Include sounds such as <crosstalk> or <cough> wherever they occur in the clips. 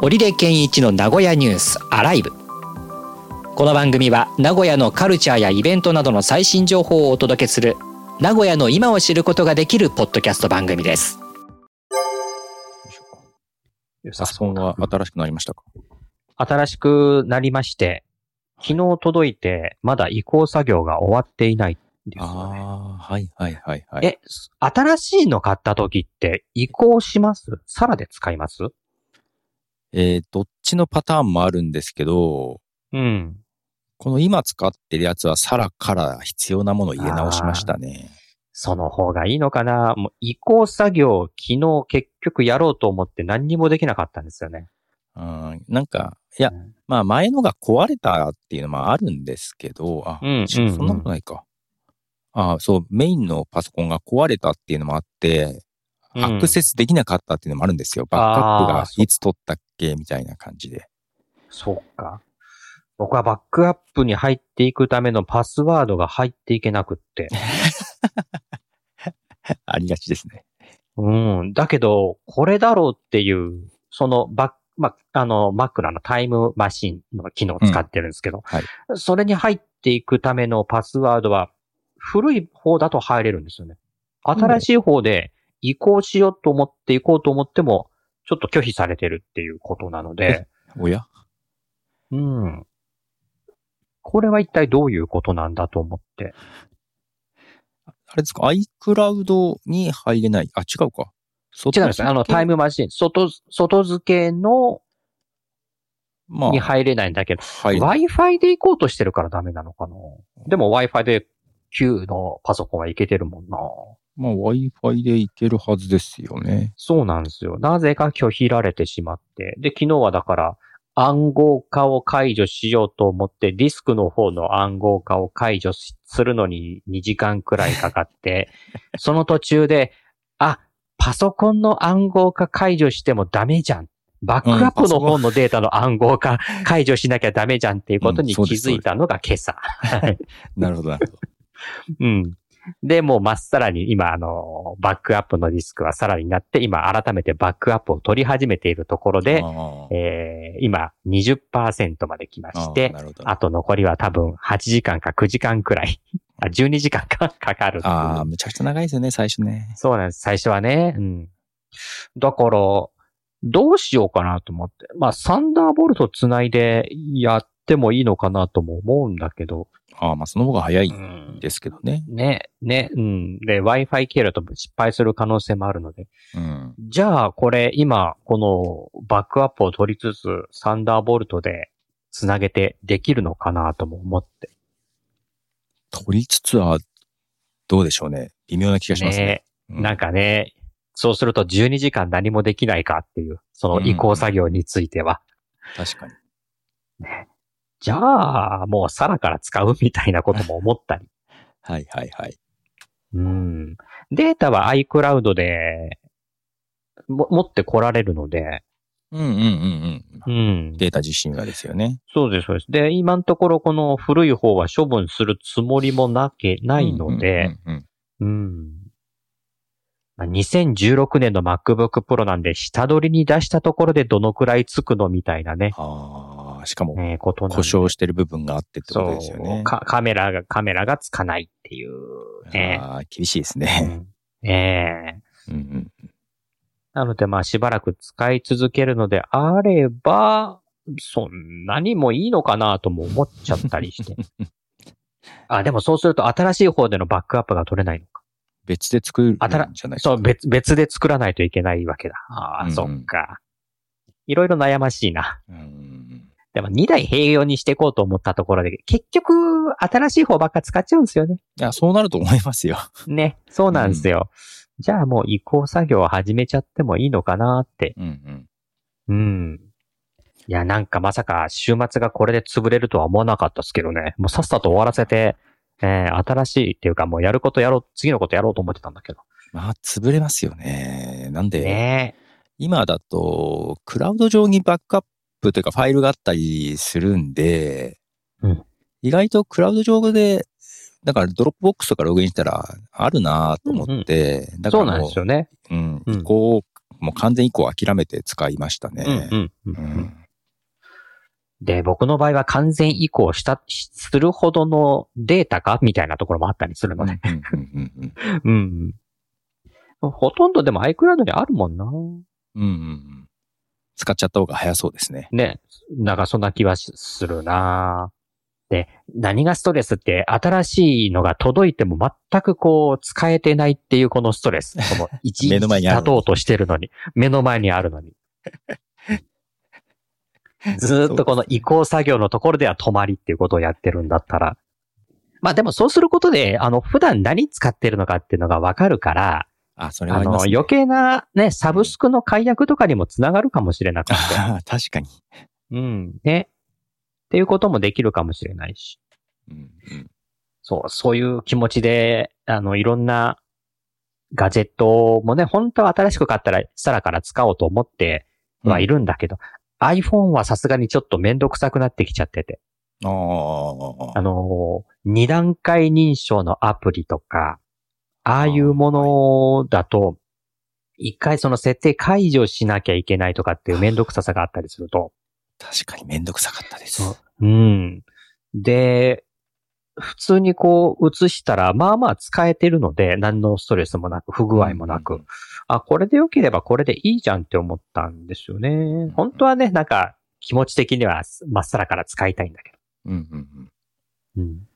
織出健一の名古屋ニュースアライブ。この番組は名古屋のカルチャーやイベントなどの最新情報をお届けする名古屋の今を知ることができるポッドキャスト番組です。パソコンは新しくなりましたか？新しくなりまして、昨日届いて、まだ移行作業が終わっていないんですよね。ああ、はいはいはいはい。え、新しいの買った時って移行します？サラで使います？えーどっちのパターンもあるんですけど、うん。この今使ってるやつはサラから必要なものを入れ直しましたね。その方がいいのかな？もう移行作業、昨日結局やろうと思って何にもできなかったんですよね。うん、なんか、いやう、んまあ前のが壊れたっていうのもあるんですけど、あ、うんちそんなことないか。あそう、メインのパソコンが壊れたっていうのもあって、うんアクセスできなかったっていうのもあるんですよ。バックアップがいつ取ったっけみたいな感じで。そうか。僕はバックアップに入っていくためのパスワードが入っていけなくって。<laughs> ありがちですね。うん。だけど、これだろうっていう、そのバッま、あの、Mac のタイムマシンの機能を使ってるんですけど、はい。それに入っていくためのパスワードは、古い方だと入れるんですよね。新しい方で移行しようと思って移こうと思っても、ちょっと拒否されてるっていうことなので、おや？うん。これは一体どういうことなんだと思って。あれですか ?iCloud に入れない？あ、違うか。違うんですよ。あの、タイム、ムマシン、外、外付けの、まあ、に入れないんだけど、はい。Wi-Fi で行こうとしてるからダメなのかな？でも Wi-Fi で旧のパソコンはいけてるもんな。まあ、Wi-Fi でいけるはずですよね。そうなんですよ。なぜか拒否られてしまって。で、昨日はだから暗号化を解除しようと思って、ディスクの方の暗号化を解除しするのに2時間くらいかかって、<laughs> その途中で、あ、パソコンの暗号化解除してもダメじゃん。バックアップの方のデータの暗号化解除しなきゃダメじゃんっていうことに気づいたのが今朝。なるほど、なるほど。<laughs> うん。で、もうまっさらに今、あの、バックアップのディスクはさらになって、今改めてバックアップを取り始めているところで、えー、今20%まで来まして。あと残りは多分8時間か9時間くらい、あ12時間か <laughs> かかるああ、むちゃくちゃ長いですよね、最初ね。そうなんです。最初はね。うん。だから、どうしようかなと思って。まあ、サンダーボルトつないでやってもいいのかなとも思うんだけど。ああ、まあ、その方が早いうんですけどね。ね、ね、うん。で、Wi-Fi 経路と失敗する可能性もあるので。うん。じゃあ、これ、今、このバックアップを取りつつ、サンダーボルトでつなげてできるのかなとも思って。取りつつは、どうでしょうね。微妙な気がしますね。ね、うんなんかね、そうすると12時間何もできないかっていう、その移行作業については。確かに。じゃあ、もうサラから使うみたいなことも思ったり。<laughs> はいはいはい。うん。データは iCloud でも持ってこられるので、うんうんうんううん。ん。データ自身がですよね。そうです、そうです。で、今のところこの古い方は処分するつもりもなけ、ないので、うんうんうんうん。まあ2016年の MacBook Pro なんで、下取りに出したところでどのくらいつくのみたいなね、ああ、しかも、故障してる部分があってってことですよねそう。かカメラが、カメラがつかないっていうね。ああ、厳しいですうね。んええうんうん。なのでまあしばらく使い続けるのであれば、そんなにもいいのかなとも思っちゃったりして。<laughs> あ、でもそうすると新しい方でのバックアップが取れないのか。別で作るんじゃないですか？そう、別、別で作らないといけないわけだ。ああ、うんうんそっか。いろいろ悩ましいな。うんでも2台併用にしていこうと思ったところで、結局、新しい方ばっか使っちゃうんですよね。いや、そうなると思いますよ。ね。そうなんですよ。じゃあもう移行作業を始めちゃってもいいのかなって。うんうん。うん。いや、なんかまさか週末がこれで潰れるとは思わなかったですけどね。もうさっさと終わらせて、えー、新しいっていうかもうやることやろう、次のことやろうと思ってたんだけど。まあ、潰れますよね。なんで、ね今だと、クラウド上にバックアップというかファイルがあったりするんで、うん意外とクラウド上で、だからドロップボックスとかログインしたらあるなと思って、だかそうなんですよね。うん、うん移行もう完全移行諦めて使いましたね。うんうんううんんで、僕の場合は完全移行した、するほどのデータかみたいなところもあったりするので。うんうん <laughs> うんうん。ほとんどでも iCloud にあるもんな。うんうんうん使っちゃった方が早そうですね。ね。なんかそんな気はしするなで、何がストレスって新しいのが届いても全くこう使えてないっていうこのストレス。この <laughs> 一目の前にある立とうとしてるのに。目の前にあるのに。<laughs> ずーっとこの移行作業のところでは止まりっていうことをやってるんだったら。まあでもそうすることで、あの、普段何使ってるのかっていうのがわかるから、あ、それはあね。余計なね、サブスクの解約とかにもつながるかもしれなくて。あ <laughs> 確かに。うん。ね。っていうこともできるかもしれないし。うんうんそう、そういう気持ちで、あの、いろんなガジェットもね、本当は新しく買ったら、さらから使おうと思ってはいるんだけど、iPhone はさすがにちょっとめんどくさくなってきちゃってて。あの、二段階認証のアプリとか、ああいうものだと、一回その設定解除しなきゃいけないとかっていうめんどくささがあったりすると、確かにめんどくさかったです。そううん。で、普通にこう映したら、まあまあ使えてるので、何のストレスもなく、不具合もなく、うんうんあ、これで良ければこれでいいじゃんって思ったんですよね。本当はね、なんか気持ち的にはまっさらから使いたいんだけうんうんうん。ど。うん。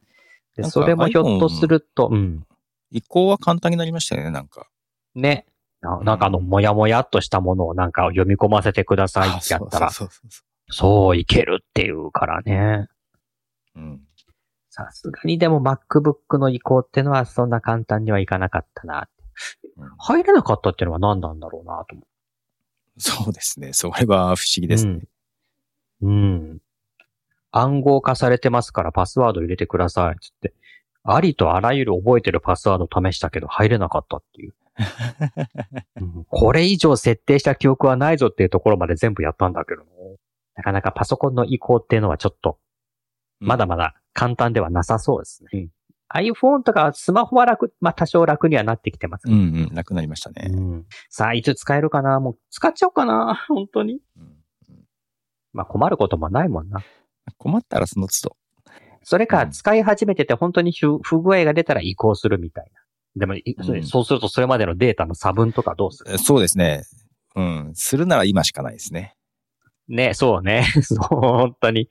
で、それもひょっとすると、うん。移行は簡単になりましたよね、なんか。ね。ななんかあの、もやもやっとしたものをなんか読み込ませてくださいってやったら、そうそうそうそそういけるっていうからね。う。うん。さすがにでも MacBook の移行ってのはそんな簡単にはいかなかったな。うん入れなかったっていうのは何なんだろうなと思そうですね。それは不思議う。ですね。うん。うん。暗号化されてますからパスワード入れてください。つって。ありとあらゆる覚えてるパスワード試したけど入れなかったっていう。うんこれ以上設定した記憶はないぞっていうところまで全部やったんだけど、なかなかパソコンの移行っていうのはちょっと、まだまだ簡単ではなさそうですね。iPhone とかスマホは楽、まあ多少楽にはなってきてますうんうん。なくなりましたね。うんさあ、いつ使えるかな？もう使っちゃおうかな？本当に。うんまあ困ることもないもんな。困ったらその都それかうん使い始めてて本当に不不具合が出たら移行するみたいな。でも、うんそうするとそれまでのデータの差分とかどうする？度。そうですね。うん。するなら今しかないですね。ね、そうね。<laughs> そう、本当に。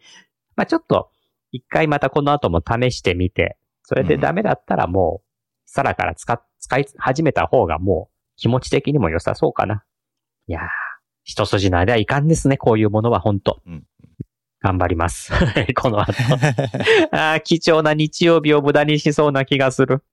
まあちょっと、一回またこの後も試してみて、それでダメだったらもう、さらから使っ、使い始めた方がもう気持ち的にも良さそうかな。いやー、一筋縄ではいかんですね、こういうものは本当うん頑張ります。この後。<laughs> あー貴重な日曜日を無駄にしそうな気がする。